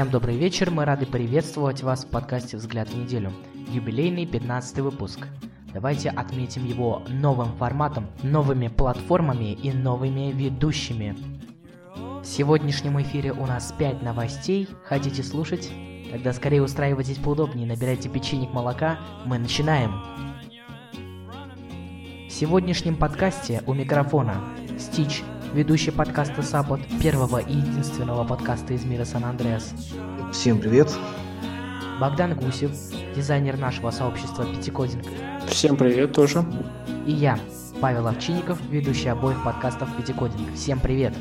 Всем добрый вечер, мы рады приветствовать вас в подкасте «Взгляд в неделю». Юбилейный 15 выпуск. Давайте отметим его новым форматом, новыми платформами и новыми ведущими. В сегодняшнем эфире у нас 5 новостей. Хотите слушать? Тогда скорее устраивайтесь поудобнее, набирайте печенек молока. Мы начинаем. В сегодняшнем подкасте у микрофона Стич, ведущий подкаста Сапот, первого и единственного подкаста из мира Сан-Андреас. Всем привет. Богдан Гусев, дизайнер нашего сообщества Пятикодинг. Всем привет тоже. И я, Павел Овчинников, ведущий обоих подкастов Пятикодинг. Всем привет.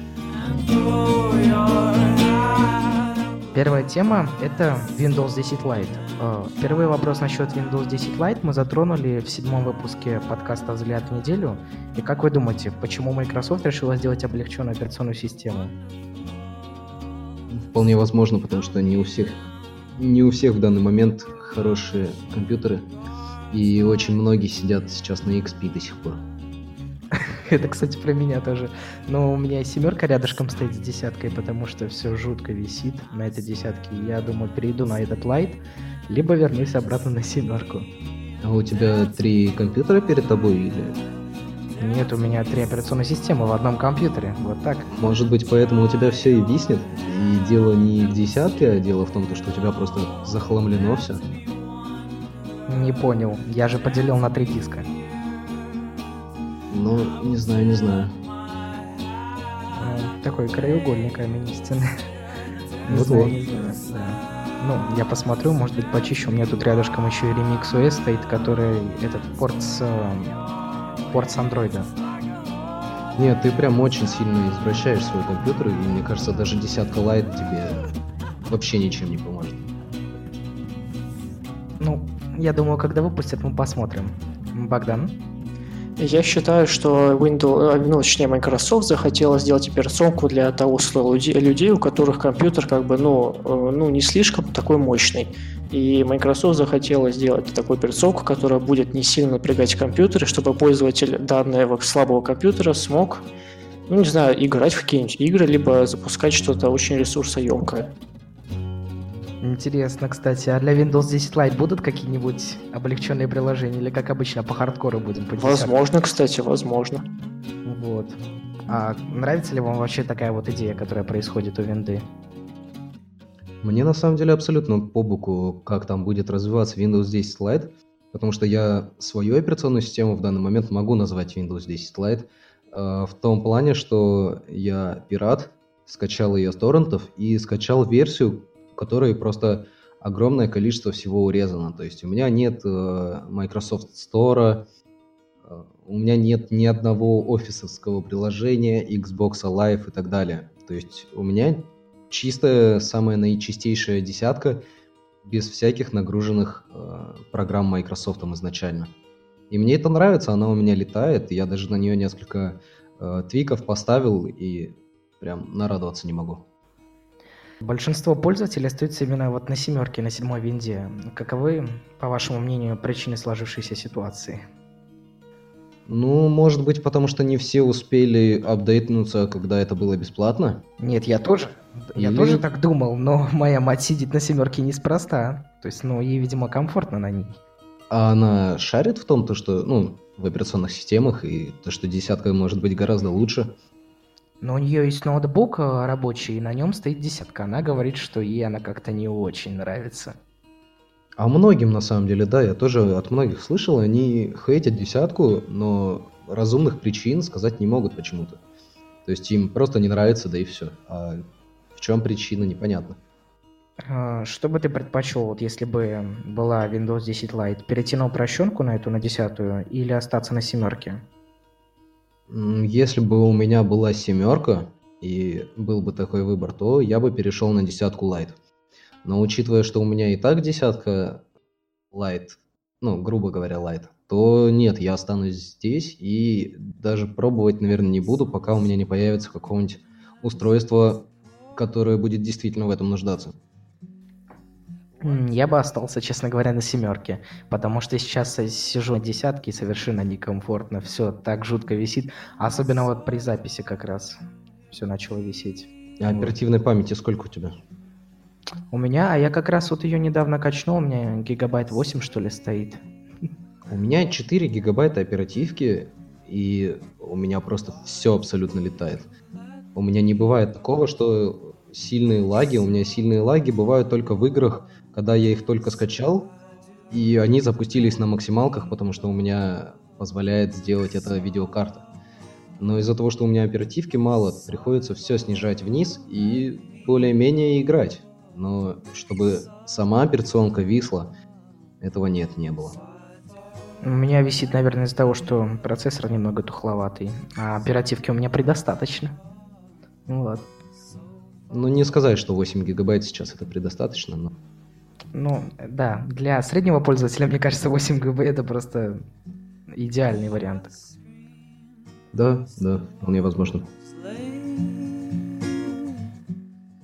Первая тема – это Windows 10 Lite. Э, Первый вопрос насчет Windows 10 Lite мы затронули в седьмом выпуске подкаста «Взгляд в неделю». И как вы думаете, почему Microsoft решила сделать облегченную операционную систему? Вполне возможно, потому что не у всех, не у всех в данный момент хорошие компьютеры, и очень многие сидят сейчас на XP до сих пор. Это, кстати, про меня тоже. Но у меня семерка рядышком стоит с десяткой, потому что все жутко висит на этой десятке. Я думаю, перейду на этот лайт, либо вернусь обратно на семерку. А у тебя три компьютера перед тобой или... Нет, у меня три операционные системы в одном компьютере. Вот так. Может быть, поэтому у тебя все и виснет? И дело не в десятке, а дело в том, что у тебя просто захламлено все? Не понял. Я же поделил на три диска. Ну, не знаю, не знаю. Ну, Такой краеугольник каменистый. Не Вот знаю, вот. знаю, да. Ну, я посмотрю, может быть, почищу. У меня тут рядышком еще и Remix OS стоит, который этот порт с, э, порт с андроида. Нет, ты прям очень сильно извращаешь свой компьютер, и мне кажется, даже десятка лайт тебе вообще ничем не поможет. Ну, я думаю, когда выпустят, мы посмотрим. Богдан? Я считаю, что Windows, э, ну, точнее, Microsoft захотела сделать операционку для того слоя людей, у которых компьютер как бы, ну, э, ну, не слишком такой мощный. И Microsoft захотела сделать такую операционку, которая будет не сильно напрягать компьютеры, чтобы пользователь данного слабого компьютера смог, ну, не знаю, играть в какие-нибудь игры, либо запускать что-то очень ресурсоемкое. Интересно, кстати, а для Windows 10 Lite будут какие-нибудь облегченные приложения или как обычно по хардкору будем по? Возможно, кстати, возможно. Вот. А нравится ли вам вообще такая вот идея, которая происходит у винды? Мне на самом деле абсолютно по боку, как там будет развиваться Windows 10 Lite, потому что я свою операционную систему в данный момент могу назвать Windows 10 Lite, э, в том плане, что я пират, скачал ее с торрентов и скачал версию, которой просто огромное количество всего урезано. То есть у меня нет э, Microsoft Store, э, у меня нет ни одного офисовского приложения, Xbox Live и так далее. То есть у меня чистая, самая наичистейшая десятка, без всяких нагруженных э, программ Microsoft изначально. И мне это нравится, она у меня летает, я даже на нее несколько э, твиков поставил и прям нарадоваться не могу. Большинство пользователей остаются именно вот на семерке, на седьмой винде. Каковы, по вашему мнению, причины сложившейся ситуации? Ну, может быть, потому что не все успели апдейтнуться, когда это было бесплатно. Нет, я тоже. Я Или- тоже так думал, но моя мать сидит на семерке неспроста. То есть, ну, ей, видимо, комфортно на ней. А она шарит в том, то, что, ну, в операционных системах, и то, что десятка может быть гораздо лучше. Но у нее есть ноутбук э, рабочий, и на нем стоит десятка. Она говорит, что ей она как-то не очень нравится. А многим, на самом деле, да, я тоже от многих слышал, они хейтят десятку, но разумных причин сказать не могут почему-то. То есть им просто не нравится, да и все. А в чем причина, непонятно. А, Что бы ты предпочел, вот если бы была Windows 10 Lite? Перейти на упрощенку на эту, на десятую, или остаться на семерке? Если бы у меня была семерка и был бы такой выбор, то я бы перешел на десятку лайт. Но учитывая, что у меня и так десятка лайт, ну, грубо говоря, лайт, то нет, я останусь здесь и даже пробовать, наверное, не буду, пока у меня не появится какого-нибудь устройства, которое будет действительно в этом нуждаться. Я бы остался, честно говоря, на семерке, потому что сейчас я сижу на десятке и совершенно некомфортно, все так жутко висит, особенно вот при записи как раз все начало висеть. А оперативной памяти сколько у тебя? У меня, а я как раз вот ее недавно качнул, у меня гигабайт 8 что ли стоит. У меня 4 гигабайта оперативки, и у меня просто все абсолютно летает. У меня не бывает такого, что сильные лаги, у меня сильные лаги бывают только в играх, когда я их только скачал, и они запустились на максималках, потому что у меня позволяет сделать это видеокарта. Но из-за того, что у меня оперативки мало, приходится все снижать вниз и более-менее играть. Но чтобы сама операционка висла, этого нет, не было. У меня висит, наверное, из-за того, что процессор немного тухловатый, а оперативки у меня предостаточно. Вот. Ну, не сказать, что 8 гигабайт сейчас это предостаточно, но... Ну, да, для среднего пользователя, мне кажется, 8 ГБ это просто идеальный вариант. Да, да, вполне возможно.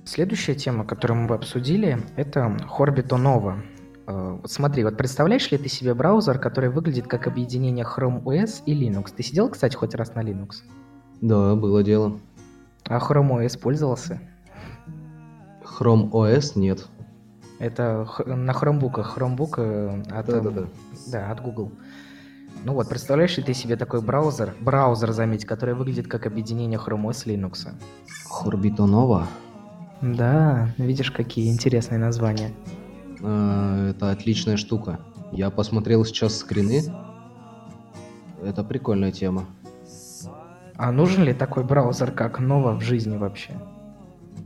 Следующая тема, которую мы обсудили, это Horbito Nova. Э, вот смотри, вот представляешь ли ты себе браузер, который выглядит как объединение Chrome OS и Linux? Ты сидел, кстати, хоть раз на Linux? Да, было дело. А Chrome OS пользовался? Chrome OS нет. Это на хромбуках. Chromebook э, от, да, да, да. да, от Google. Ну вот, представляешь ли ты себе такой браузер, браузер, заметь, который выглядит как объединение Chrome OS Linux? Хорбито Нова? Да, видишь, какие интересные названия. А, это отличная штука. Я посмотрел сейчас скрины. Это прикольная тема. А нужен ли такой браузер, как Nova в жизни вообще?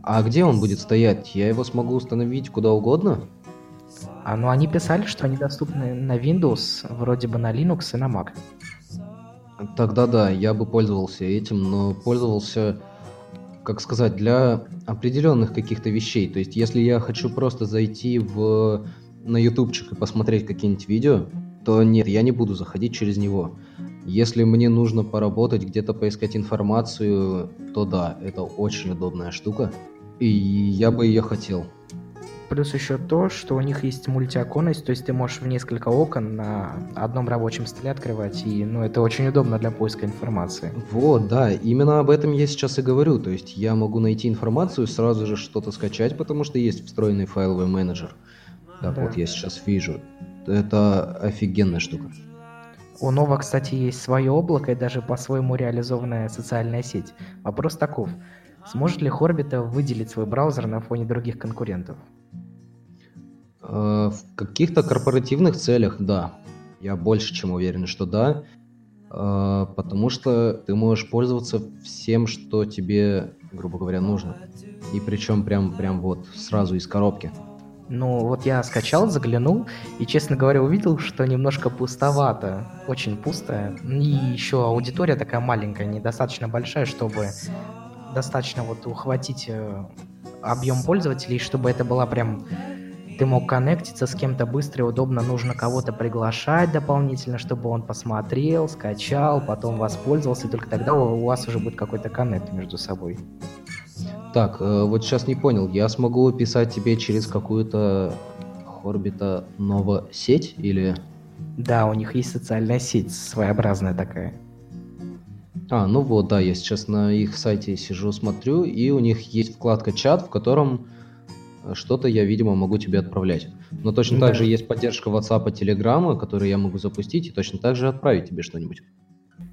А где он будет стоять? Я его смогу установить куда угодно? А ну они писали, что они доступны на Windows, вроде бы на Linux и на Mac. Тогда да, я бы пользовался этим, но пользовался, как сказать, для определенных каких-то вещей. То есть, если я хочу просто зайти в на ютубчик и посмотреть какие-нибудь видео, то нет, я не буду заходить через него. Если мне нужно поработать, где-то поискать информацию, то да, это очень удобная штука. И я бы ее хотел. Плюс еще то, что у них есть мультиоконность, то есть ты можешь в несколько окон на одном рабочем столе открывать, и ну, это очень удобно для поиска информации. Вот, да, именно об этом я сейчас и говорю. То есть я могу найти информацию, сразу же что-то скачать, потому что есть встроенный файловый менеджер. Так да. вот я сейчас вижу. Это офигенная штука. У Нова, кстати, есть свое облако и даже по-своему реализованная социальная сеть. Вопрос таков. Сможет ли Хорбита выделить свой браузер на фоне других конкурентов? Э, в каких-то корпоративных целях, да. Я больше чем уверен, что да. Э, потому что ты можешь пользоваться всем, что тебе, грубо говоря, нужно. И причем прям, прям вот сразу из коробки. Ну, вот я скачал, заглянул, и, честно говоря, увидел, что немножко пустовато, очень пусто. И еще аудитория такая маленькая, недостаточно большая, чтобы достаточно вот ухватить э, объем пользователей, чтобы это была прям ты мог коннектиться с кем-то быстро и удобно, нужно кого-то приглашать дополнительно, чтобы он посмотрел, скачал, потом воспользовался, и только тогда у вас уже будет какой-то коннект между собой. Так, э, вот сейчас не понял, я смогу писать тебе через какую-то Хорбита новая сеть или... Да, у них есть социальная сеть, своеобразная такая. А, ну вот, да, я сейчас на их сайте сижу, смотрю, и у них есть вкладка чат, в котором что-то я, видимо, могу тебе отправлять. Но точно да. так же есть поддержка WhatsApp Telegram, которые я могу запустить, и точно так же отправить тебе что-нибудь.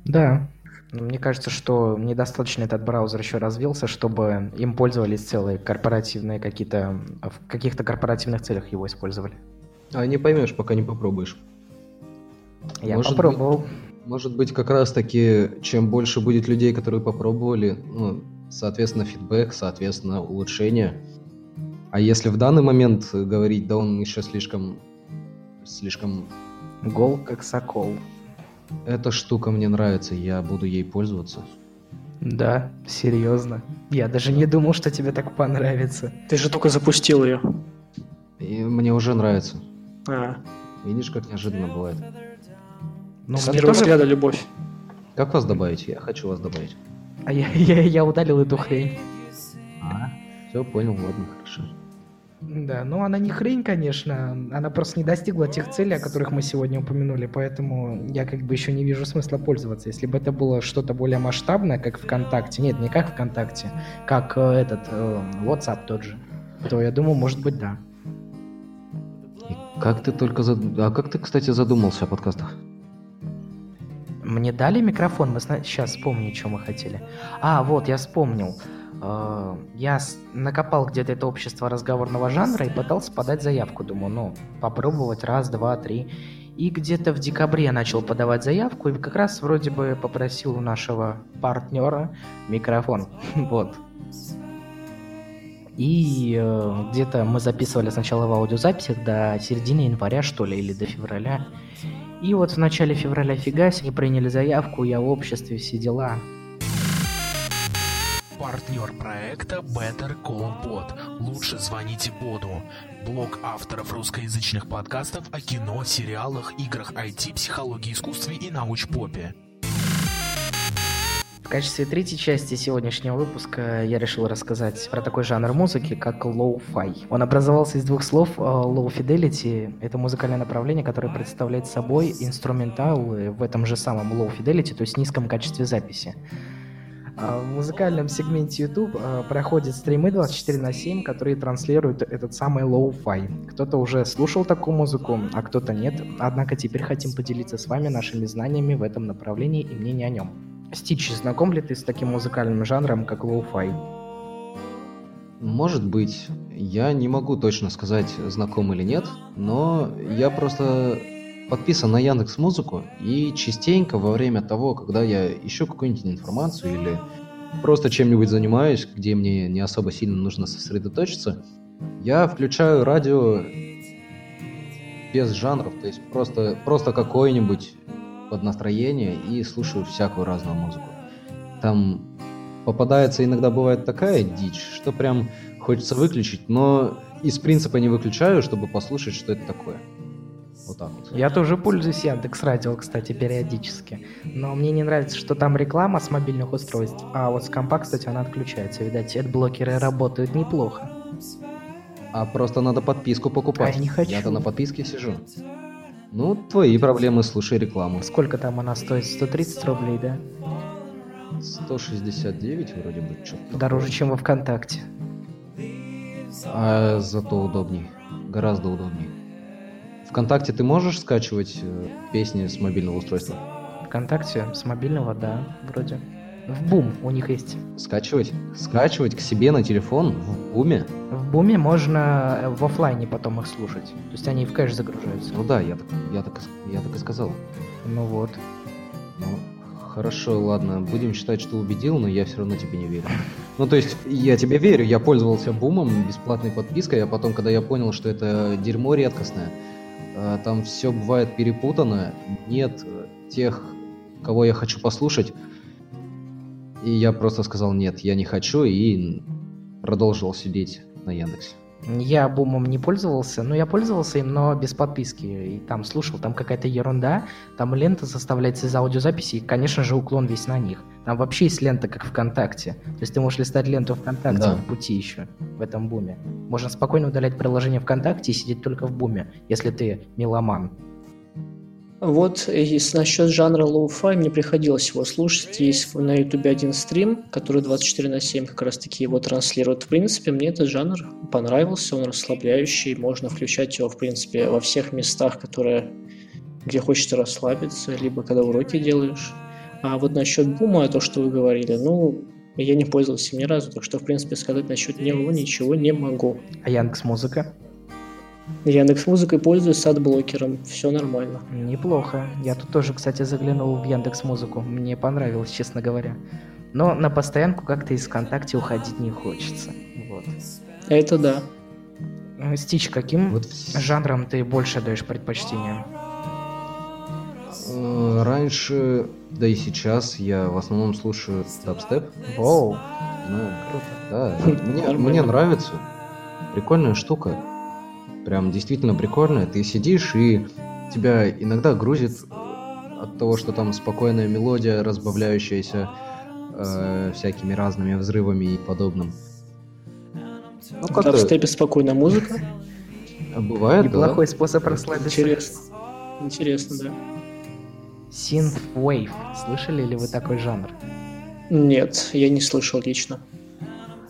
Да. Мне кажется, что недостаточно этот браузер еще развился, чтобы им пользовались целые корпоративные какие-то... В каких-то корпоративных целях его использовали. А не поймешь, пока не попробуешь. Я может попробовал. Быть, может быть, как раз-таки, чем больше будет людей, которые попробовали, ну, соответственно, фидбэк, соответственно, улучшение – а если в данный момент говорить, да он еще слишком... Слишком... Гол как сокол. Эта штука мне нравится, я буду ей пользоваться. Да, серьезно. Я даже не думал, что тебе так понравится. Ты же только запустил ее. И мне уже нравится. А. Видишь, как неожиданно бывает. Ну, С первого тоже... взгляда любовь. Как вас добавить? Я хочу вас добавить. А я, я, я удалил эту хрень. А, все, понял, ладно, хорошо. Да, но она не хрень, конечно, она просто не достигла тех целей, о которых мы сегодня упомянули, поэтому я как бы еще не вижу смысла пользоваться. Если бы это было что-то более масштабное, как ВКонтакте, нет, не как ВКонтакте, как э, этот э, WhatsApp тот же. то я думаю, может быть, да. И как ты только... Зад... А как ты, кстати, задумался о подкастах? Мне дали микрофон, мы сна... сейчас вспомню, что мы хотели. А, вот, я вспомнил. Э, я накопал где-то это общество разговорного жанра и пытался подать заявку. Думаю, ну, попробовать раз, два, три. И где-то в декабре начал подавать заявку, и как раз вроде бы попросил у нашего партнера микрофон. вот. И э, где-то мы записывали сначала в аудиозаписях до середины января, что ли, или до февраля. И вот в начале февраля фигась, они приняли заявку, я в обществе, все дела. Партнер проекта Better Call Bot. Лучше звоните Боду. Блог авторов русскоязычных подкастов о кино, сериалах, играх IT, психологии, искусстве и научпопе. В качестве третьей части сегодняшнего выпуска я решил рассказать про такой жанр музыки, как low-fi. Он образовался из двух слов э, low fidelity. Это музыкальное направление, которое представляет собой инструментал в этом же самом low fidelity, то есть низком качестве записи. А в музыкальном сегменте YouTube э, проходят стримы 24 на 7, которые транслируют этот самый lo-fi. Кто-то уже слушал такую музыку, а кто-то нет. Однако теперь хотим поделиться с вами нашими знаниями в этом направлении и мнение о нем. Стич, знаком ли ты с таким музыкальным жанром, как lo-fi? Может быть. Я не могу точно сказать, знаком или нет, но я просто подписан на Яндекс Музыку, и частенько во время того, когда я ищу какую-нибудь информацию или просто чем-нибудь занимаюсь, где мне не особо сильно нужно сосредоточиться, я включаю радио без жанров, то есть просто, просто какой-нибудь под настроение и слушаю всякую разную музыку. Там попадается иногда бывает такая дичь, что прям хочется выключить, но из принципа не выключаю, чтобы послушать, что это такое. Вот так вот. Я тоже пользуюсь Яндекс Радио, кстати, периодически. Но мне не нравится, что там реклама с мобильных устройств. А вот с компа, кстати, она отключается. Видать, блокеры работают неплохо. А просто надо подписку покупать. А я не хочу. Я-то на подписке сижу. Ну, твои проблемы, слушай рекламу. Сколько там она стоит? 130 рублей, да? 169 вроде бы. Что-то Дороже, такое. чем во ВКонтакте. А зато удобней. Гораздо удобней. ВКонтакте ты можешь скачивать э, песни с мобильного устройства? ВКонтакте с мобильного, да, вроде. В Бум у них есть. Скачивать? Скачивать к себе на телефон в Буме? В Буме можно э, в офлайне потом их слушать. То есть они в кэш загружаются. Ну да, я так, я так, я так и сказал. Ну вот. Ну, хорошо, ладно, будем считать, что убедил, но я все равно тебе не верю. Ну, то есть, я тебе верю, я пользовался бумом, бесплатной подпиской, а потом, когда я понял, что это дерьмо редкостное, э, там все бывает перепутано, нет тех, кого я хочу послушать, и я просто сказал нет, я не хочу и продолжил сидеть на Яндексе. Я бумом не пользовался, но я пользовался им, но без подписки. И там слушал, там какая-то ерунда, там лента составляется из аудиозаписи, и, конечно же, уклон весь на них. Там вообще есть лента, как ВКонтакте. То есть ты можешь листать ленту ВКонтакте да. в пути еще, в этом буме. Можно спокойно удалять приложение ВКонтакте и сидеть только в буме, если ты меломан. Вот если насчет жанра lo-fi, мне приходилось его слушать. Есть на ютубе один стрим, который 24 на 7 как раз таки его транслирует. В принципе, мне этот жанр понравился, он расслабляющий, можно включать его, в принципе, во всех местах, которые, где хочется расслабиться, либо когда уроки делаешь. А вот насчет бума, то, что вы говорили, ну, я не пользовался ни разу, так что, в принципе, сказать насчет него ничего не могу. А Яндекс Музыка? Яндекс Музыкой пользуюсь с адблокером, все нормально. Неплохо. Я тут тоже, кстати, заглянул в Яндекс Музыку. Мне понравилось, честно говоря. Но на постоянку как-то из ВКонтакте уходить не хочется. Вот. Это да. Э, Стич, каким вот... жанром ты больше даешь предпочтение? Э, раньше, да и сейчас я в основном слушаю дабстеп. Оу. Ну, круто. Да, мне, мне нравится. Прикольная штука прям действительно прикольно. Ты сидишь и тебя иногда грузит от того, что там спокойная мелодия, разбавляющаяся э, всякими разными взрывами и подобным. Ну, как в степе спокойная музыка. Бывает, Неплохой да. способ расслабиться. Интересно. Интересно, да. Synthwave. Слышали ли вы такой жанр? Нет, я не слышал лично.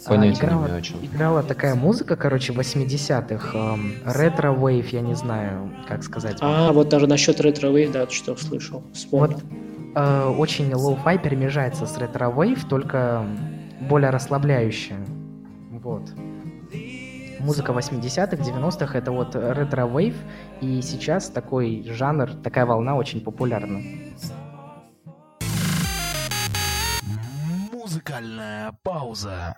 А, Понятия играла, не имею, о чем. играла такая музыка, короче, 80-х, retrowave, я не знаю, как сказать. А, вот даже насчет retrowave, да, что слышал, вспомнил. Вот э, очень lo-fi перемежается с retrowave, только более расслабляющая. Вот. Музыка 80-х, 90-х это вот retrowave, и сейчас такой жанр, такая волна очень популярна. Музыкальная пауза.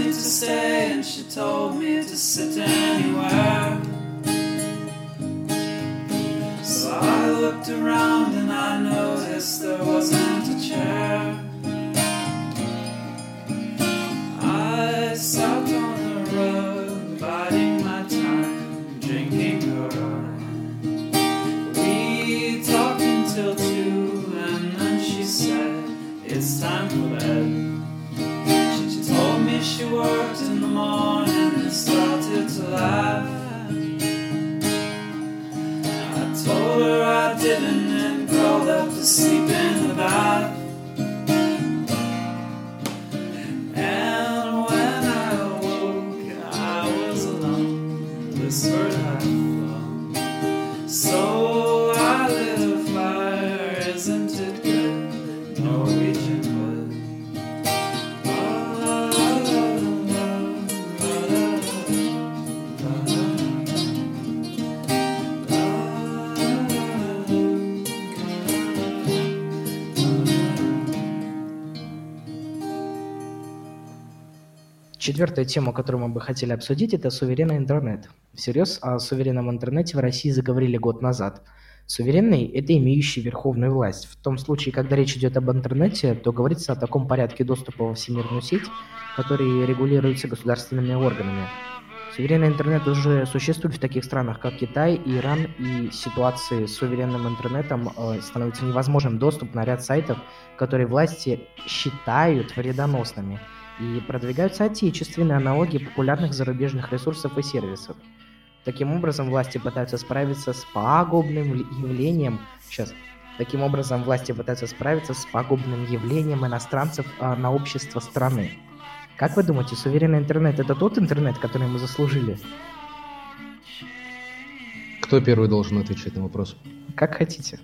me to stay, and she told me to sit anywhere. So I looked around and I noticed there wasn't Четвертая тема, которую мы бы хотели обсудить, это суверенный интернет. Всерьез о суверенном интернете в России заговорили год назад. Суверенный – это имеющий верховную власть. В том случае, когда речь идет об интернете, то говорится о таком порядке доступа во всемирную сеть, который регулируется государственными органами. Суверенный интернет уже существует в таких странах, как Китай, Иран, и ситуации с суверенным интернетом э, становится невозможным доступ на ряд сайтов, которые власти считают вредоносными, и продвигаются отечественные аналоги популярных зарубежных ресурсов и сервисов. Таким образом, власти пытаются справиться с пагубным явлением. Сейчас. Таким образом, власти пытаются справиться с пагубным явлением иностранцев а, на общество страны. Как вы думаете, суверенный интернет это тот интернет, который мы заслужили? Кто первый должен отвечать на вопрос? Как хотите.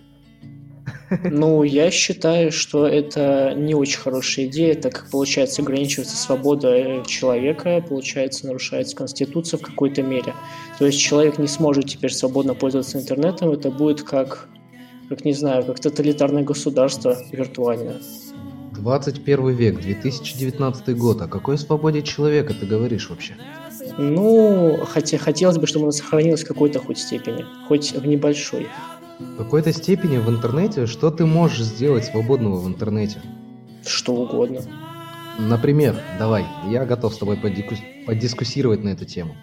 Ну, я считаю, что это не очень хорошая идея, так как, получается, ограничивается свобода человека, получается, нарушается Конституция в какой-то мере. То есть человек не сможет теперь свободно пользоваться интернетом, это будет как, как не знаю, как тоталитарное государство виртуальное. 21 век, 2019 год. О какой свободе человека ты говоришь вообще? Ну, хотя хотелось бы, чтобы она сохранилась в какой-то хоть степени, хоть в небольшой. В какой-то степени в интернете что ты можешь сделать свободного в интернете? Что угодно. Например, давай, я готов с тобой подикус- подискуссировать на эту тему.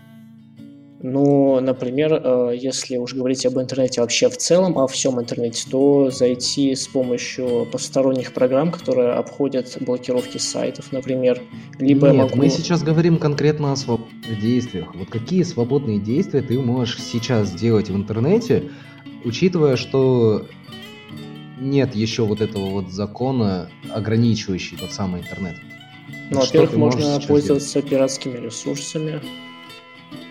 Ну, например, э, если уж говорить об интернете вообще в целом, о всем интернете, то зайти с помощью посторонних программ, которые обходят блокировки сайтов, например. Либо Нет, могу... мы сейчас говорим конкретно о свободных действиях. Вот какие свободные действия ты можешь сейчас сделать в интернете, учитывая, что нет еще вот этого вот закона, ограничивающий тот самый интернет. Ну, во-первых, можно пользоваться пиратскими ресурсами.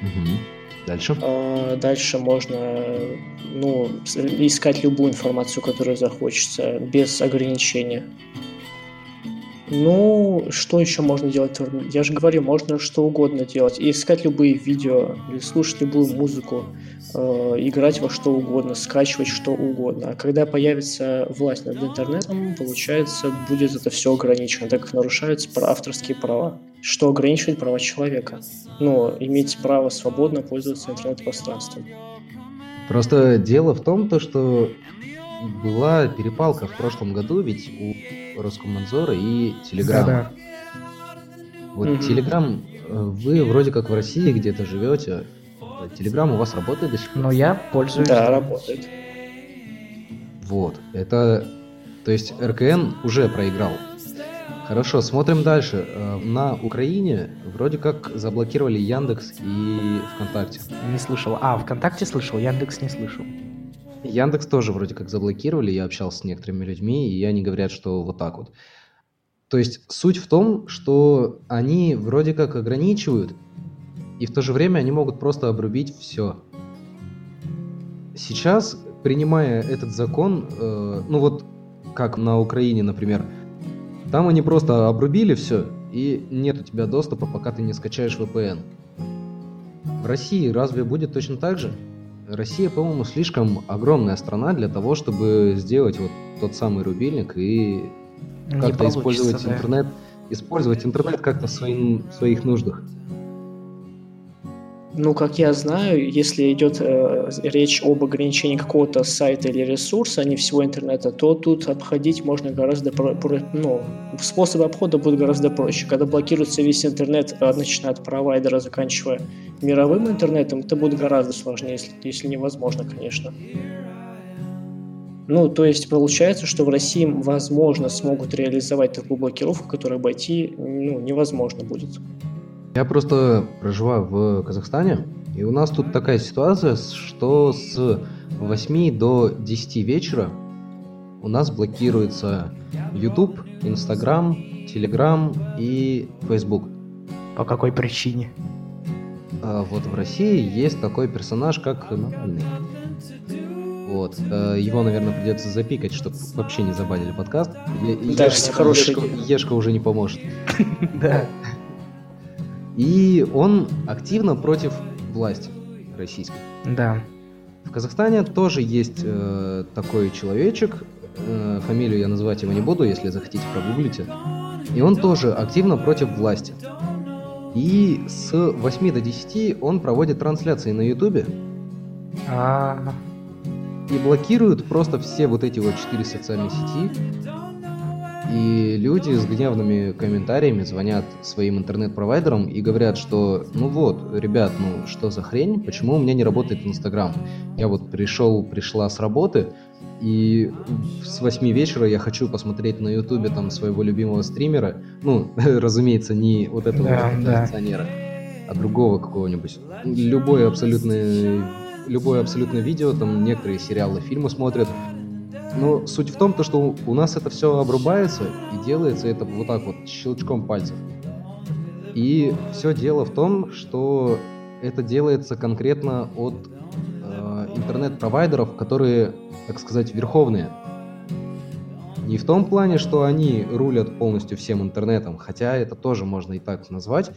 Мгм. Дальше. А, Дальше можно ну, искать любую информацию, которую захочется, без ограничения. Ну, что еще можно делать? Я же говорю, можно что угодно делать. И искать любые видео, или слушать любую музыку, играть во что угодно, скачивать что угодно. А когда появится власть над интернетом, получается, будет это все ограничено, так как нарушаются авторские права. Что ограничивает права человека? Ну, иметь право свободно пользоваться интернет-пространством. Просто дело в том, то, что была перепалка в прошлом году ведь у Роскомнадзора и Телеграма. Да-да. Вот Мгм. Telegram, э, вы вроде как в России где-то живете. Телеграм у вас работает до сих пор? Но я пользуюсь. Да, работает. Вот. Это... То есть РКН уже проиграл. Хорошо, смотрим дальше. Э, На Украине вроде как заблокировали Яндекс и ВКонтакте. Не слышал. А, ВКонтакте слышал, Яндекс не слышал. Яндекс тоже вроде как заблокировали, я общался с некоторыми людьми, и они говорят, что вот так вот. То есть суть в том, что они вроде как ограничивают, и в то же время они могут просто обрубить все. Сейчас, принимая этот закон, э, ну вот как на Украине, например, там они просто обрубили все, и нет у тебя доступа, пока ты не скачаешь VPN. В России разве будет точно так же? Россия, по-моему, слишком огромная страна для того, чтобы сделать вот тот самый рубильник и Не как-то использовать да. интернет, использовать интернет как-то в, своим- в своих нуждах. Ну, как я знаю, если идет э, речь об ограничении какого-то сайта или ресурса, а не всего интернета, то тут обходить можно гораздо про- ну, способы обхода будут гораздо проще. Когда блокируется весь интернет, э, начиная от провайдера, заканчивая мировым интернетом, это будет гораздо сложнее, если, если невозможно, конечно. Ну, то есть получается, что в России, возможно, смогут реализовать такую блокировку, которую обойти ну, невозможно будет. Я просто проживаю в Казахстане, и у нас тут такая ситуация, что с 8 до 10 вечера у нас блокируется YouTube, Instagram, Telegram и Facebook. По какой причине? А вот в России есть такой персонаж, как Навальный. Вот. э, Его, наверное, придется запикать, чтобы вообще не забанили подкаст. Даже Ешка- хорошая Ешка-. Ешка уже не поможет. Да. И он активно против власти российской. Да. В Казахстане тоже есть э, такой человечек, э, фамилию я называть его не буду, если захотите прогуглите. И он тоже активно против власти. И с 8 до 10 он проводит трансляции на Ютубе А, и блокирует просто все вот эти вот четыре социальные сети. И люди с гневными комментариями звонят своим интернет-провайдерам и говорят, что ну вот, ребят, ну что за хрень, почему у меня не работает Инстаграм? Я вот пришел, пришла с работы, и с 8 вечера я хочу посмотреть на Ютубе там своего любимого стримера, ну, разумеется, не вот этого Да, да. а другого какого-нибудь. Любое абсолютно, любое абсолютно видео, там некоторые сериалы, фильмы смотрят. Но суть в том, то, что у- нас это все обрубается и делается это вот так вот щелчком пальцев. И все дело в том, что это делается конкретно от э, интернет-провайдеров, которые, так сказать, верховные. Не в том плане, что они рулят полностью всем интернетом, хотя это тоже можно и так назвать.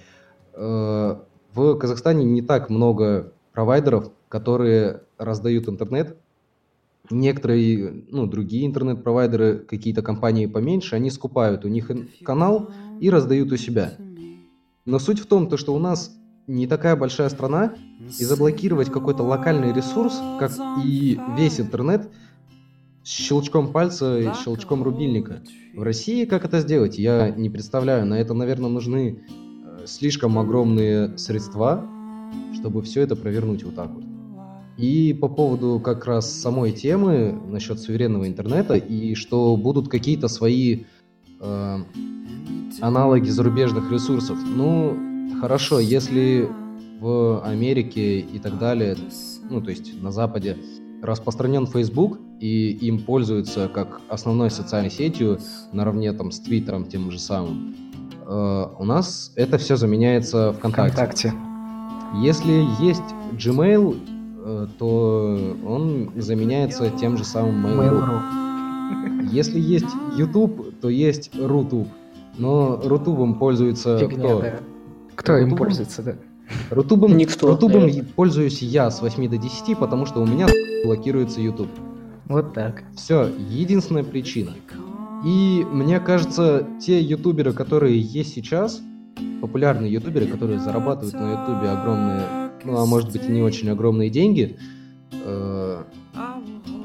Э, в Казахстане не так много провайдеров, которые раздают интернет. Некоторые, ну, другие интернет-провайдеры, какие-то компании поменьше, они скупают у них канал и раздают у себя. Но суть в том, то, что у нас не такая большая страна, и заблокировать какой-то локальный ресурс, как и весь интернет, с щелчком пальца и щелчком рубильника. В России как это сделать, я не представляю. На это, наверное, нужны э, слишком огромные средства, чтобы все это провернуть вот так вот. И по поводу как раз самой темы насчет суверенного интернета и что будут какие-то свои э, аналоги зарубежных ресурсов. Ну, хорошо, если в Америке и так далее, ну, то есть на Западе, распространен Facebook, и им пользуются как основной социальной сетью, наравне там с Твиттером тем же самым, э, у нас это все заменяется ВКонтакте. ВКонтакте. Если есть Gmail, то он заменяется тем же самым Mail.ru. Если есть YouTube, то есть Рутуб. Но Рутубом пользуется Фигня, кто? да. Кто им Рутубом? пользуется, да? Рутубом, Никто, Рутубом наверное. пользуюсь я с 8 до 10, потому что у меня блокируется YouTube. Вот так. Все, единственная причина. И мне кажется, те ютуберы, которые есть сейчас, популярные ютуберы, которые зарабатывают на ютубе огромные, ну а может быть и не очень огромные деньги, э,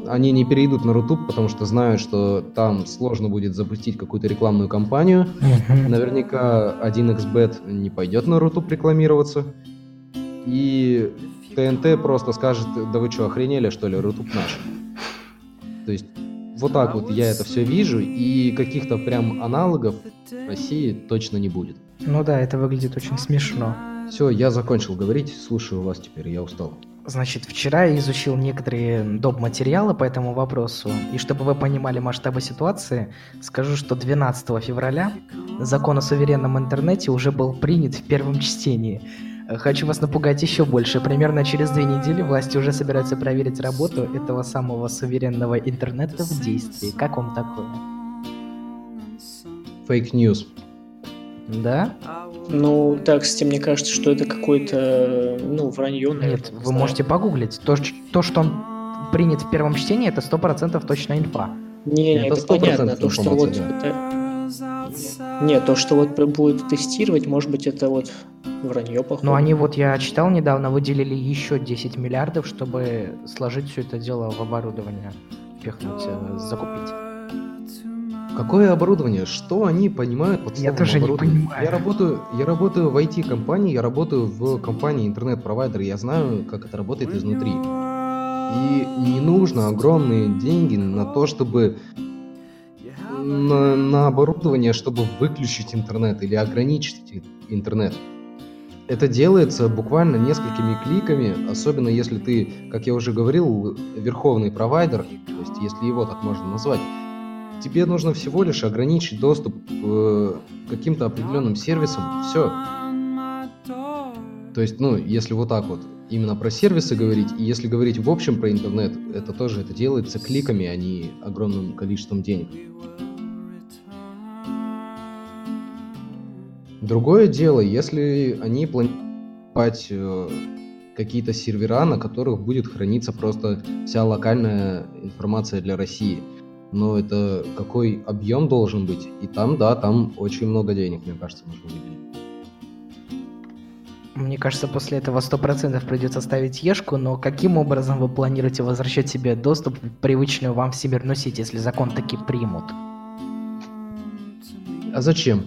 они не перейдут на Рутуб, потому что знают, что там сложно будет запустить какую-то рекламную кампанию. Наверняка 1xbet не пойдет на Рутуб рекламироваться. И ТНТ просто скажет, да вы что, охренели, что ли, Рутуб наш. То есть вот так вот я это все вижу, и каких-то прям аналогов в России точно не будет. Ну да, это выглядит очень смешно. Все, я закончил говорить, слушаю вас теперь, я устал. Значит, вчера я изучил некоторые доп. материалы по этому вопросу, и чтобы вы понимали масштабы ситуации, скажу, что 12 февраля закон о суверенном интернете уже был принят в первом чтении. Хочу вас напугать еще больше. Примерно через две недели власти уже собираются проверить работу этого самого суверенного интернета в действии. Как вам такое? Fake news. Да? Ну, так, кстати, мне кажется, что это какое-то, ну, вранье, наверное. Нет, не вы можете погуглить. То, то, что он принят в первом чтении, это 100% точно инфа. Не, Это это, понятно. 100% То, что вот... это- Не, то, что вот будет тестировать, может быть, это вот вранье, походу. Но они, вот я читал недавно, выделили еще 10 миллиардов, чтобы сложить все это дело в оборудование, пихнуть, э, закупить. Какое оборудование? Что они понимают под Я словом тоже не понимаю. Я работаю, я работаю в IT-компании, я работаю в компании интернет-провайдер, я знаю, как это работает изнутри. И не нужно огромные деньги на то, чтобы на, на оборудование, чтобы выключить интернет или ограничить интернет. Это делается буквально несколькими кликами, особенно если ты, как я уже говорил, верховный провайдер, то есть если его так можно назвать. Тебе нужно всего лишь ограничить доступ к э, каким-то определенным сервисам. Все. То есть, ну, если вот так вот именно про сервисы говорить, и если говорить в общем про интернет, это тоже это делается кликами, а не огромным количеством денег. Другое дело, если они планируют э, какие-то сервера, на которых будет храниться просто вся локальная информация для России. Но это какой объем должен быть? И там, да, там очень много денег, мне кажется, нужно выделить. Мне кажется, после этого 100% придется ставить ешку, но каким образом вы планируете возвращать себе доступ в привычную вам всемирную сеть, если закон таки примут? А зачем?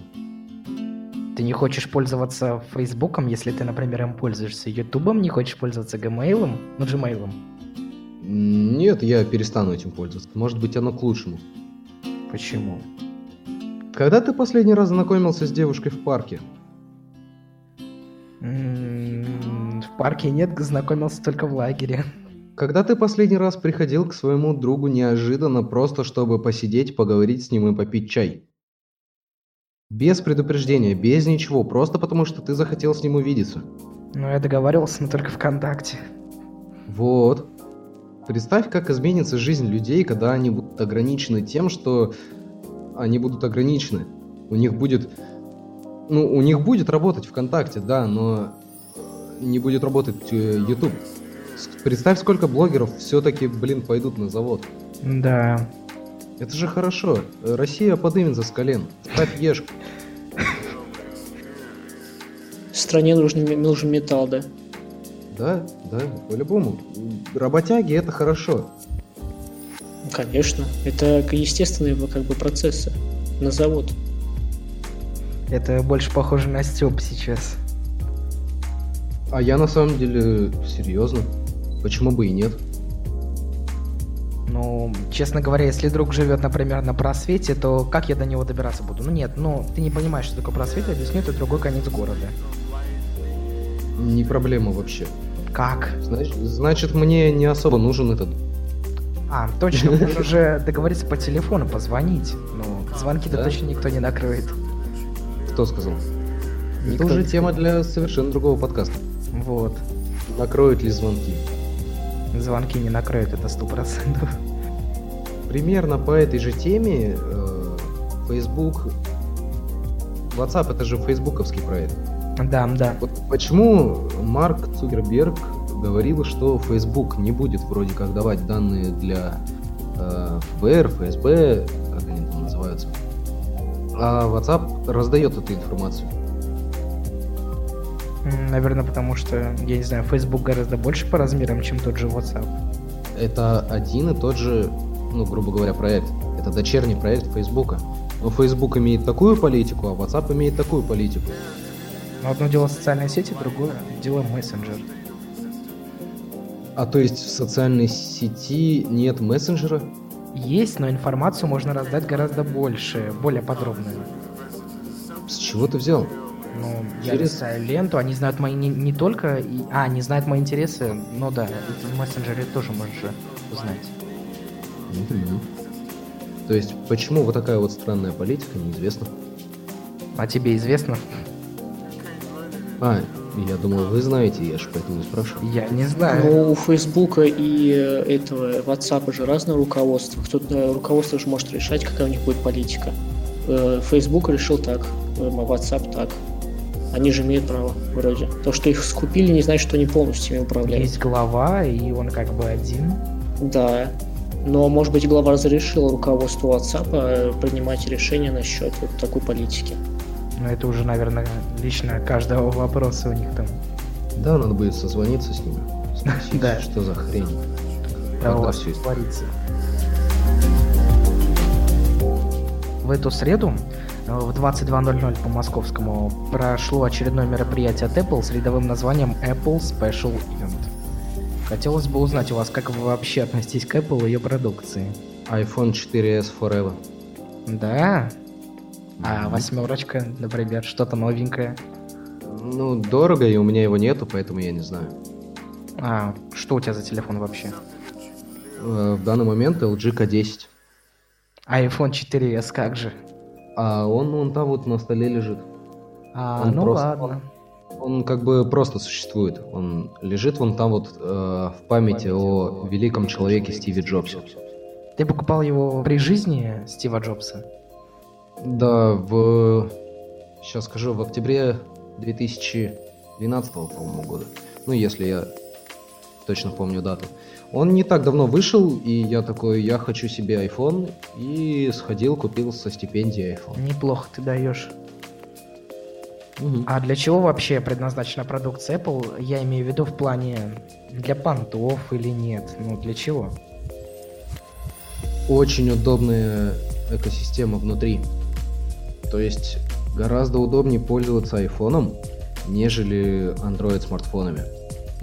Ты не хочешь пользоваться Фейсбуком, если ты, например, им пользуешься, Ютубом, не хочешь пользоваться Gmail, ну, Gmail. Нет, я перестану этим пользоваться. Может быть, оно к лучшему. Почему? Когда ты последний раз знакомился с девушкой в парке? В парке нет, знакомился только в лагере. Когда ты последний раз приходил к своему другу неожиданно, просто чтобы посидеть, поговорить с ним и попить чай? Без предупреждения, без ничего, просто потому что ты захотел с ним увидеться. Но я договаривался, но только ВКонтакте. Вот. Представь, как изменится жизнь людей, когда они будут ограничены тем, что они будут ограничены. У них будет... Ну, у них будет работать ВКонтакте, да, но не будет работать э, YouTube. С- Представь, сколько блогеров все-таки, блин, пойдут на завод. Да. Это же хорошо. Э, Россия подымется с колен. Ставь ешку. Стране нужен, нужен металл, да? Да, да, по-любому. Работяги это хорошо. Ну, Конечно. Это естественные как бы процессы на завод. Это больше похоже на Степ сейчас. А я на самом деле серьезно. Почему бы и нет? Ну, честно говоря, если друг живет, например, на просвете, то как я до него добираться буду? Ну нет, ну ты не понимаешь, что такое просвет, объясню, это другой конец города. Не проблема вообще. Как? Значит, значит, мне не особо нужен этот. А, точно, можно уже договориться по телефону, позвонить. Ну, звонки-то Да? точно никто не накроет. Кто сказал? Никто Это уже тема для совершенно другого подкаста. Вот. Накроют ли звонки? Звонки не накроют, это сто процентов. Примерно по этой же теме э, Facebook... WhatsApp это же фейсбуковский проект. Да, да. Вот почему Марк Цукерберг говорил, что Facebook не будет вроде как давать данные для э, ФБР, ФСБ, как они там называются, а WhatsApp раздает эту информацию. Наверное, потому что, я не знаю, Facebook гораздо больше по размерам, чем тот же WhatsApp. это один и тот же, ну, грубо говоря, проект. Это дочерний проект Фейсбука. Но Facebook имеет такую политику, а WhatsApp имеет такую политику. Но одно дело социальные сети, другое дело мессенджер. А то есть в социальной сети нет мессенджера? Есть, но информацию можно раздать гораздо больше, более подробную. С чего ты взял? Ну, я Через- листаю ленту, они знают мои не, не только... и- а, они знают мои интересы, ну да, это в мессенджере тоже можешь узнать. Мгм. То есть почему вот такая вот странная политика, неизвестно. А тебе известно? А, я думал, вы знаете, я же поэтому спрашиваю. Я не знаю. Ну, у Фейсбука и э, этого WhatsApp же разное руководство. Кто-то руководство же может решать, какая у них будет политика. Э, Facebook решил так, э, WhatsApp так. Они же имеют право, вроде. То, что их скупили, не значит, что они полностью ими управляют. Есть глава, и он как бы один. Да. Но, может быть, глава разрешила руководству WhatsApp э, принимать решения насчет вот такой политики. Но это уже, наверное, лично каждого вопроса у них там. Да, надо будет созвониться с ними. Спросить, Да. что за хрень. Да, у вас это? творится. В эту среду э, в 22.00 по московскому прошло очередное мероприятие от Apple с рядовым названием Apple Special Event. Хотелось бы узнать у вас, как вы вообще относитесь к Apple и ее продукции. iPhone 4s Forever. Да? А восьмерочка, например, что-то новенькое. Ну, дорого, и у меня его нету, поэтому я не знаю. А, что у тебя за телефон вообще? Э, В данный момент LG K10. А iPhone 4s как же? А он, он там вот на столе лежит. А, Он ну просто- ладно. Он как бы просто существует. Он лежит вон там вот э, в памяти о великом человеке Стиве Джобсе. Ты покупал его при жизни Стива Джобса? Да, в... Сейчас скажу, в октябре 2012, по-моему, года. Ну, если я точно помню дату. Он не так давно вышел, и я такой, я хочу себе iPhone, и сходил, купил со стипендией iPhone. Неплохо ты даешь. Мгм. А для чего вообще предназначена продукция Apple? Я имею в виду в плане для понтов или нет? Ну, для чего? Очень удобная экосистема внутри. То есть гораздо удобнее пользоваться айфоном, нежели Android смартфонами.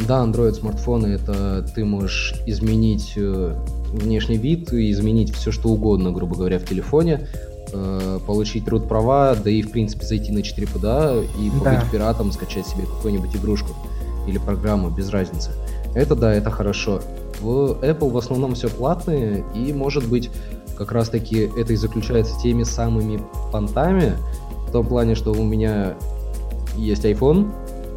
Да, Android смартфоны это ты можешь изменить э, внешний вид, и изменить все что угодно, грубо говоря, в телефоне, э, получить root права, да и в принципе зайти на 4PDA и Да. побыть пиратом, скачать себе какую-нибудь игрушку или программу, без разницы. Это да, это хорошо. В Apple в основном все платное, и может быть как раз таки это и заключается теми самыми понтами, в том плане, что у меня есть iPhone,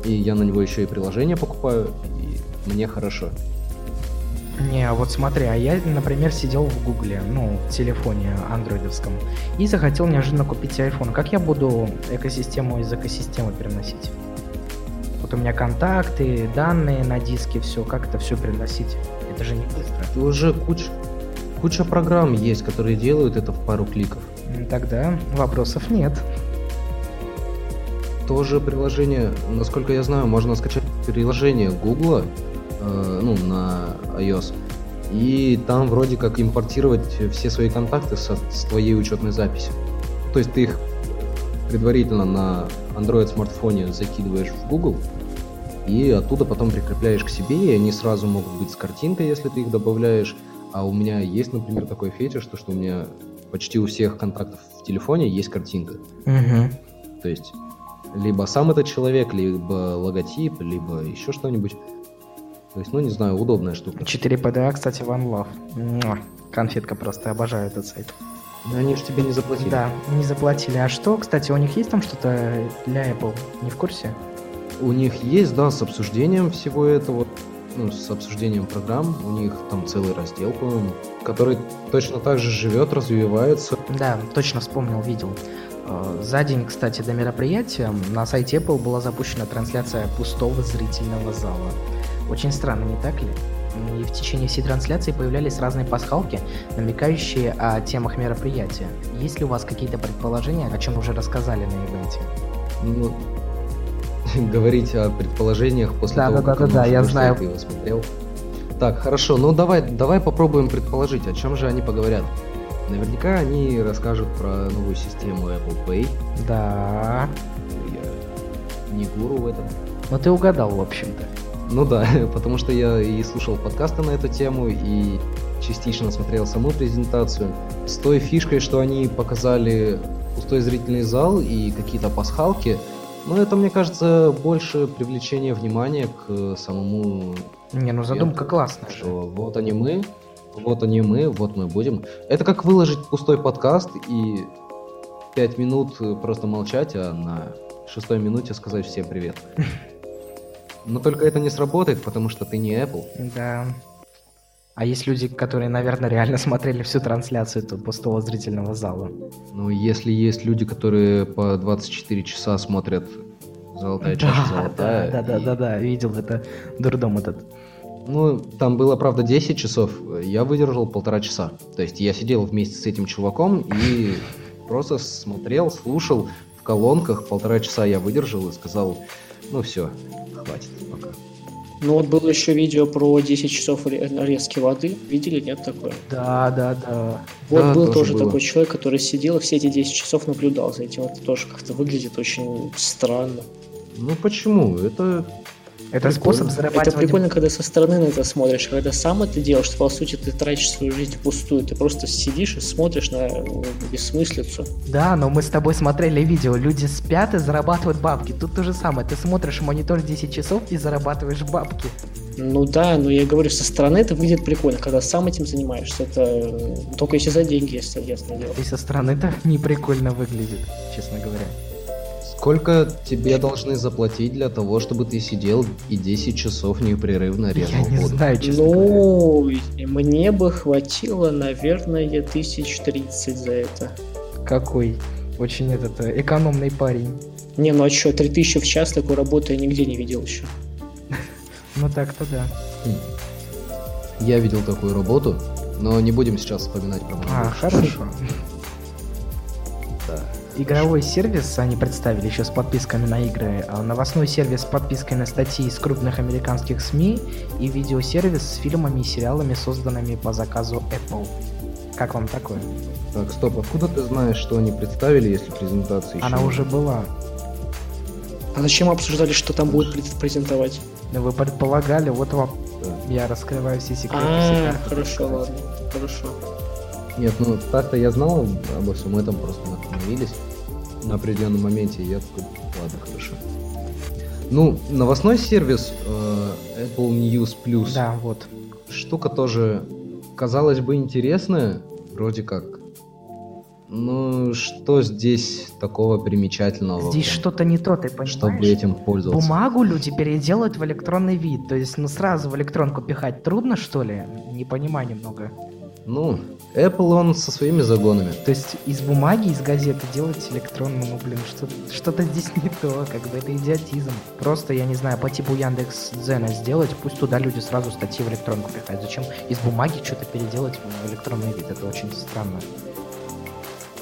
и я на него еще и приложение покупаю, и мне хорошо. Не, вот смотри, а я, например, сидел в Гугле, ну, в телефоне андроидовском, и захотел неожиданно купить iPhone. Как я буду экосистему из экосистемы переносить? Вот у меня контакты, данные на диске, все, как это все переносить? Это же не быстро. И уже куча, куча программ есть, которые делают это в пару кликов. Тогда вопросов нет. Тоже приложение, насколько я знаю, можно скачать приложение Google э, ну, на iOS. И там вроде как импортировать все свои контакты со- с твоей учетной записи. То есть ты их предварительно на Android смартфоне закидываешь в Google, и оттуда потом прикрепляешь к себе, и они сразу могут быть с картинкой, если ты их добавляешь. А у меня есть, например, такой фетиш, то, что у меня почти у всех контактов в телефоне есть картинка. Угу. То есть либо сам этот человек, либо логотип, либо еще что-нибудь. То есть, ну не знаю, удобная штука. 4 PDA, кстати, One Love. Муа. Конфетка просто, обожаю этот сайт. Но они же тебе не заплатили. Да, не заплатили. А что, кстати, у них есть там что-то для Apple? Не в курсе? У них есть, да, с обсуждением всего этого, ну, с обсуждением программ. У них там целый раздел, по-моему, который точно так же живет, развивается. Да, точно вспомнил, видел. Э, За день, кстати, до мероприятия на сайте Apple была запущена трансляция пустого зрительного зала. Очень странно, не так ли? И в течение всей трансляции появлялись разные пасхалки, намекающие о темах мероприятия. Есть ли у вас какие-то предположения, о чем уже рассказали на ивенте? Ну, говорить о предположениях после Да, того, да, как да, да, я знаю. его смотрел. Так, хорошо, ну давай, давай попробуем предположить, о чем же они поговорят. Наверняка они расскажут про новую систему Apple Pay. Да. Я не гуру в этом. Ну ты угадал, в общем-то. Ну да, потому что я и слушал подкасты на эту тему, и частично смотрел саму презентацию. С той фишкой, что они показали пустой зрительный зал и какие-то пасхалки, ну это, мне кажется, больше привлечение внимания к самому Не, ну задумка классная. же. что вот они мы, вот они мы, вот мы будем. Это как выложить пустой подкаст и пять минут просто молчать, а на шестой минуте сказать всем привет. Но только это не сработает, потому что ты не Apple. Да. А есть люди, которые, наверное, реально смотрели всю трансляцию этого пустого зрительного зала. Ну, если есть люди, которые по 24 часа смотрят «Золотая чаша золотая», да, да, и- да, да, видел это дурдом этот. Ну, там было, правда, 10 часов, я выдержал полтора часа. То есть я сидел вместе с этим чуваком и просто смотрел, слушал в колонках, полтора часа я выдержал и сказал, ну все, хватит пока. Ну вот было еще видео про 10 часов ре- резки воды. Видели, нет такое? Да, да, да. Вот Да, был тоже тоже было. такой человек, который сидел и все эти 10 часов наблюдал за этим. Это тоже как-то выглядит очень странно. Ну почему? Это Это Прикольно. способ Это зарабатывать... прикольно, когда со стороны на это смотришь, когда сам это делаешь, то, по сути, ты тратишь свою жизнь впустую. Ты просто сидишь и смотришь на ну, бессмыслицу. Да, но мы с тобой смотрели видео. Люди спят и зарабатывают бабки. Тут то же самое. Ты смотришь монитор 10 часов и зарабатываешь бабки. Ну да, но я говорю, со стороны это выглядит прикольно, когда сам этим занимаешься. Это э, только если за деньги, если ясно дело. И со стороны это не прикольно выглядит, честно говоря. Сколько тебе должны заплатить для того, чтобы ты сидел и 10 часов непрерывно резал Я не воду? знаю, честно говоря. Ну, мне бы хватило, наверное, тысяч тридцать за это. Какой очень этот э, экономный парень. Не, ну а что, 3000 в час такой работы я нигде не видел еще. Ну так-то да. Я видел такую работу, но не будем сейчас вспоминать про мою А, хорошо. Да. Игровой сервис они представили еще с подписками на игры, а новостной сервис с подпиской на статьи из крупных американских СМИ и видеосервис с фильмами и сериалами, созданными по заказу Apple. Как вам такое? Так, стоп, откуда ты знаешь, что они представили, если презентация еще Она не- уже была. А зачем обсуждали, что там будет презентовать? Но вы предполагали, вот вам Да. я раскрываю все секреты. А, все карты. хорошо, ладно, хорошо. Нет, ну так-то я знал обо всем этом, просто мы остановились на определенном моменте, и я такой, ладно, хорошо. Ну, новостной сервис э, Apple News Plus. Да, вот. Штука тоже, казалось бы, интересная, вроде как. Ну, что здесь такого примечательного? Здесь что-то не то, ты понимаешь? Чтобы этим пользоваться. Бумагу люди переделают в электронный вид. То есть, ну сразу в электронку пихать трудно, что ли? Не понимаю немного. Ну, Apple он со своими загонами. То есть из бумаги, из газеты делать электронную, ну блин, что- что-то здесь не то, как бы это идиотизм. Просто, я не знаю, по типу Яндекс Дзена сделать, пусть туда люди сразу статьи в электронку пихать. Зачем из бумаги что-то переделать в электронный вид? Это очень странно.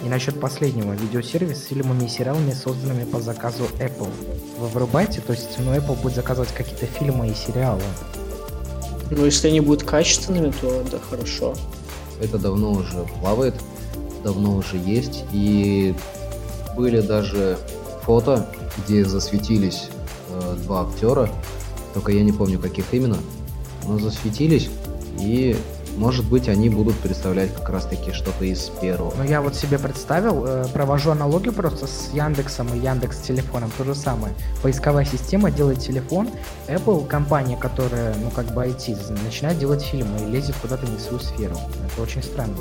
И насчет последнего, видеосервис с фильмами и сериалами, созданными по заказу Apple. Вы вырубаете, то есть, ну, Apple будет заказывать какие-то фильмы и сериалы. Но если они будут качественными, то да, хорошо. Это давно уже плавает, давно уже есть. И были даже фото, где засветились э, два актера, только я не помню, каких именно, но засветились, и, может быть, они будут представлять как раз-таки что-то из первого. Ну, я вот себе представил, э, провожу аналогию просто с Яндексом и Яндекс телефоном, то же самое. Поисковая система делает телефон, Apple, компания, которая, ну, как бы IT, начинает делать фильмы и лезет куда-то не в свою сферу. Это очень странно.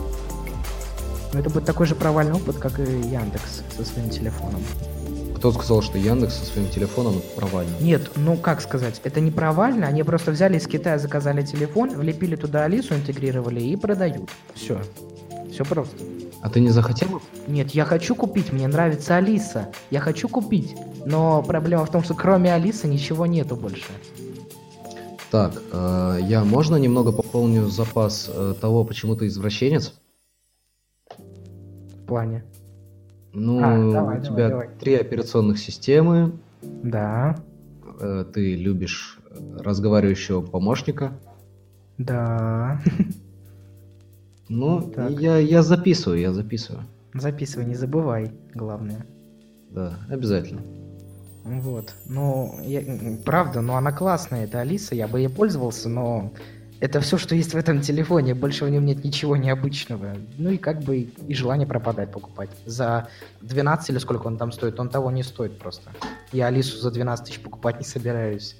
Но это будет такой же провальный опыт, как и Яндекс со своим телефоном. Кто сказал, что Яндекс со своим телефоном провальный? Нет, ну как сказать, это не провально, они просто взяли из Китая, заказали телефон, влепили туда Алису, интегрировали и продают. Все. Все просто. А ты не захотел? Нет, я хочу купить, мне нравится Алиса. Я хочу купить. Но проблема в том, что кроме Алисы ничего нету больше. Так, э, я можно немного пополню запас э, того, почему ты извращенец? В плане. Ну, А, давай, у давай, тебя давай. три операционных системы, Да. э, ты любишь разговаривающего помощника, Да. Ну, Так. я, я записываю, я записываю. Записывай, не забывай, главное. Да, обязательно. Вот. Ну, я- правда, ну она классная, это Алиса, я бы ей пользовался, но это все, что есть в этом телефоне, больше в нем нет ничего необычного. Ну и как бы и желание пропадать покупать. За 12 или сколько он там стоит, он того не стоит просто. Я Алису за 12 тысяч покупать не собираюсь.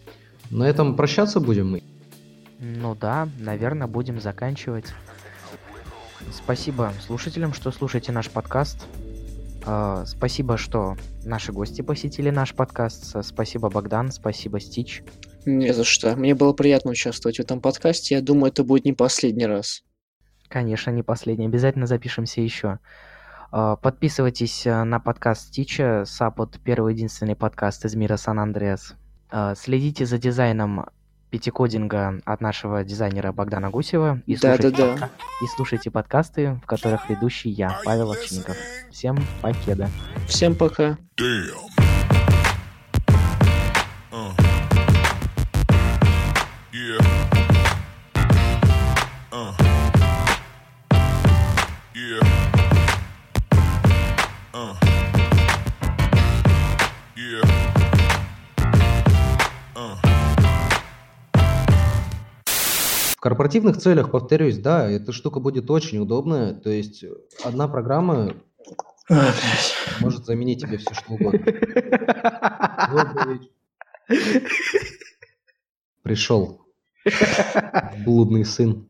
На этом прощаться будем мы. Ну да, наверное, будем заканчивать. Спасибо слушателям, что слушаете наш подкаст. А, Спасибо, что наши гости посетили наш подкаст. Спасибо, Богдан, спасибо, Стич. Не за что. Мне было приятно участвовать в этом подкасте. Я думаю, это будет не последний раз. Конечно, не последний. Обязательно запишемся еще. А, Подписывайтесь а, на подкаст Стича, Сапот, первый единственный подкаст из мира Сан-Андреас. А, Следите за дизайном пятикодинга от нашего дизайнера Богдана Гусева. И слушайте, Да-да-да. подка- и слушайте подкасты, в которых ведущий я, Павел Овчинников. Всем покеда. Всем пока. Damn. Корпоративных целях, повторюсь, да, эта штука будет очень удобная. То есть одна программа А, может заменить тебе все что угодно. Пришел блудный сын.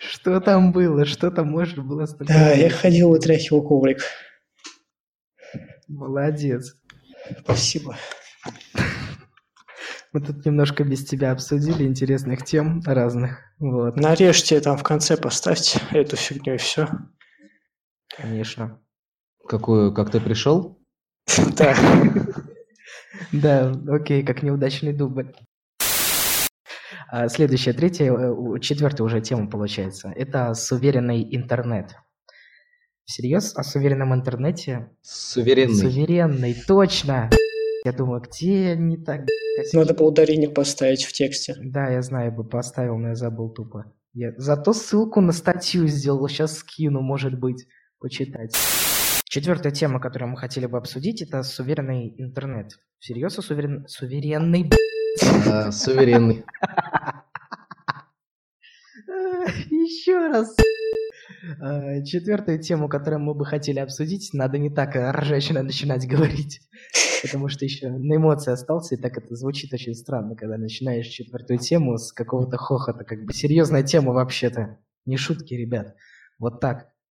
Что там было? Что там может было столько? Да, я ходил вытряхивал коврик. Молодец. Спасибо. Мы тут немножко без тебя обсудили интересных тем разных. Вот, Нарежьте там в конце, поставьте эту фигню и все. конечно. Какую, как ты пришел? Да. Да, окей, как неудачный дубль. А, Следующая, третья, э, четвертая уже тема получается. Это суверенный интернет. Всерьез о суверенном интернете? Суверенный. Суверенный, точно! Я думаю, где не так? Надо было ударение поставить в тексте. Да, я знаю, бы поставил, но я забыл тупо. Я зато ссылку на статью сделал, сейчас скину, может быть, почитать. Четвертая тема, которую мы хотели бы обсудить, это суверенный интернет. Всерьез суверен... суверенный... Да, суверенный. Еще раз. А, Четвертую тему, которую мы бы хотели обсудить, надо не так а, ржачно начинать говорить, потому что еще на эмоции остался, и так это звучит очень странно, когда начинаешь четвертую тему с какого-то хохота, как бы серьезная тема вообще-то, не шутки, ребят. Вот так.